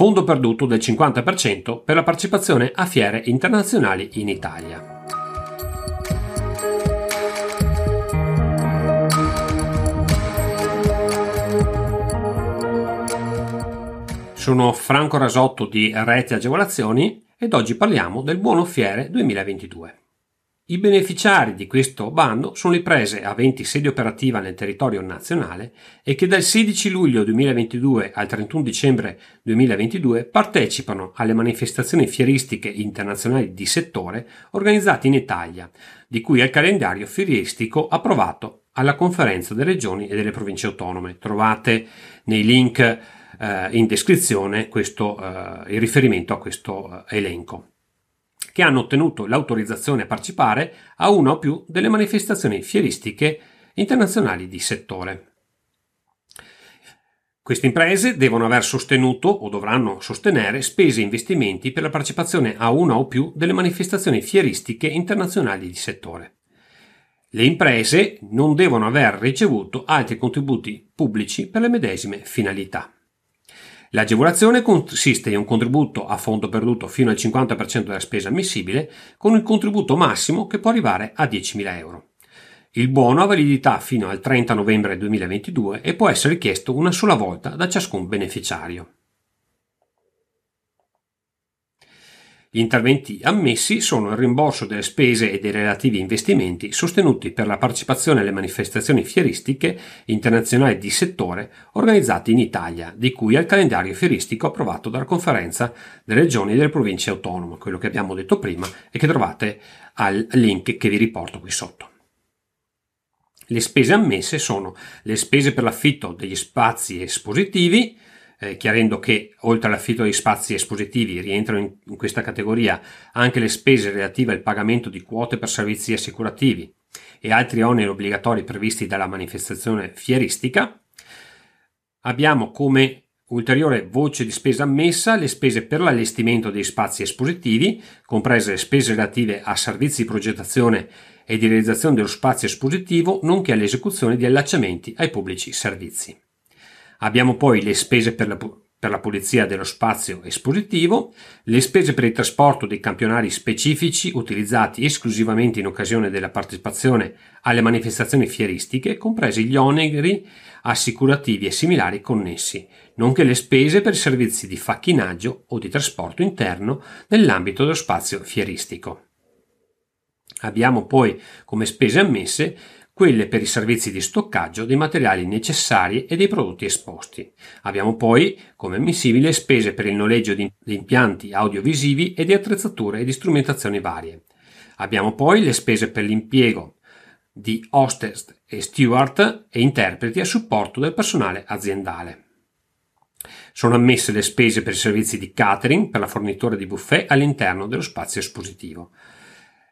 fondo perduto del 50% per la partecipazione a fiere internazionali in Italia. Sono Franco Rasotto di Rete Agevolazioni ed oggi parliamo del buono fiere 2022. I beneficiari di questo bando sono le imprese aventi sede operativa nel territorio nazionale e che dal 16 luglio 2022 al 31 dicembre 2022 partecipano alle manifestazioni fieristiche internazionali di settore organizzate in Italia, di cui il calendario fieristico approvato alla conferenza delle regioni e delle province autonome. Trovate nei link eh, in descrizione questo, eh, il riferimento a questo eh, elenco che hanno ottenuto l'autorizzazione a partecipare a una o più delle manifestazioni fieristiche internazionali di settore. Queste imprese devono aver sostenuto o dovranno sostenere spese e investimenti per la partecipazione a una o più delle manifestazioni fieristiche internazionali di settore. Le imprese non devono aver ricevuto altri contributi pubblici per le medesime finalità. L'agevolazione consiste in un contributo a fondo perduto fino al 50% della spesa ammissibile, con il contributo massimo che può arrivare a 10.000 euro. Il buono ha validità fino al 30 novembre 2022 e può essere richiesto una sola volta da ciascun beneficiario. Gli interventi ammessi sono il rimborso delle spese e dei relativi investimenti sostenuti per la partecipazione alle manifestazioni fieristiche internazionali di settore organizzate in Italia, di cui il calendario fieristico approvato dalla conferenza delle regioni e delle province autonome, quello che abbiamo detto prima e che trovate al link che vi riporto qui sotto. Le spese ammesse sono le spese per l'affitto degli spazi espositivi, eh, chiarendo che oltre all'affitto di spazi espositivi rientrano in, in questa categoria anche le spese relative al pagamento di quote per servizi assicurativi e altri oneri obbligatori previsti dalla manifestazione fieristica. Abbiamo come ulteriore voce di spesa ammessa le spese per l'allestimento dei spazi espositivi, comprese le spese relative a servizi di progettazione e di realizzazione dello spazio espositivo, nonché all'esecuzione di allacciamenti ai pubblici servizi. Abbiamo poi le spese per la, per la pulizia dello spazio espositivo, le spese per il trasporto dei campionari specifici utilizzati esclusivamente in occasione della partecipazione alle manifestazioni fieristiche, compresi gli oneri assicurativi e similari connessi, nonché le spese per servizi di facchinaggio o di trasporto interno nell'ambito dello spazio fieristico. Abbiamo poi come spese ammesse quelle per i servizi di stoccaggio dei materiali necessari e dei prodotti esposti. Abbiamo poi, come ammissibile, spese per il noleggio di impianti audiovisivi e di attrezzature e di strumentazioni varie. Abbiamo poi le spese per l'impiego di hostess e steward e interpreti a supporto del personale aziendale. Sono ammesse le spese per i servizi di catering per la fornitura di buffet all'interno dello spazio espositivo.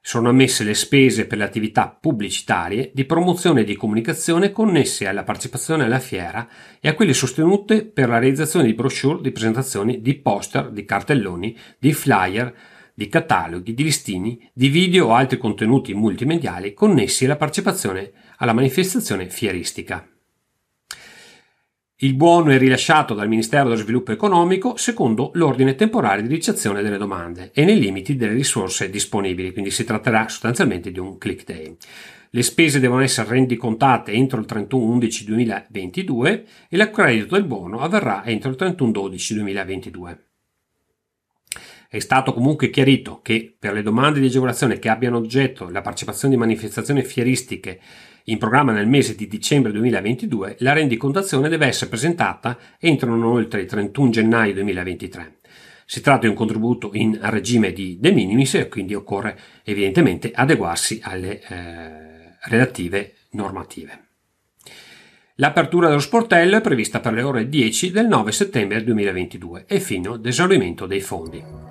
Sono ammesse le spese per le attività pubblicitarie di promozione e di comunicazione connesse alla partecipazione alla fiera e a quelle sostenute per la realizzazione di brochure, di presentazioni, di poster, di cartelloni, di flyer, di cataloghi, di listini, di video o altri contenuti multimediali connessi alla partecipazione alla manifestazione fieristica. Il buono è rilasciato dal Ministero dello Sviluppo Economico secondo l'ordine temporale di ricezione delle domande e nei limiti delle risorse disponibili, quindi si tratterà sostanzialmente di un click day. Le spese devono essere rendicontate entro il 31-11-2022 e l'accredito del buono avverrà entro il 31-12-2022. È stato comunque chiarito che per le domande di agevolazione che abbiano oggetto la partecipazione di manifestazioni fieristiche in programma nel mese di dicembre 2022, la rendicontazione deve essere presentata entro non oltre il 31 gennaio 2023. Si tratta di un contributo in regime di de minimis e quindi occorre evidentemente adeguarsi alle eh, relative normative. L'apertura dello sportello è prevista per le ore 10 del 9 settembre 2022 e fino ad esaurimento dei fondi.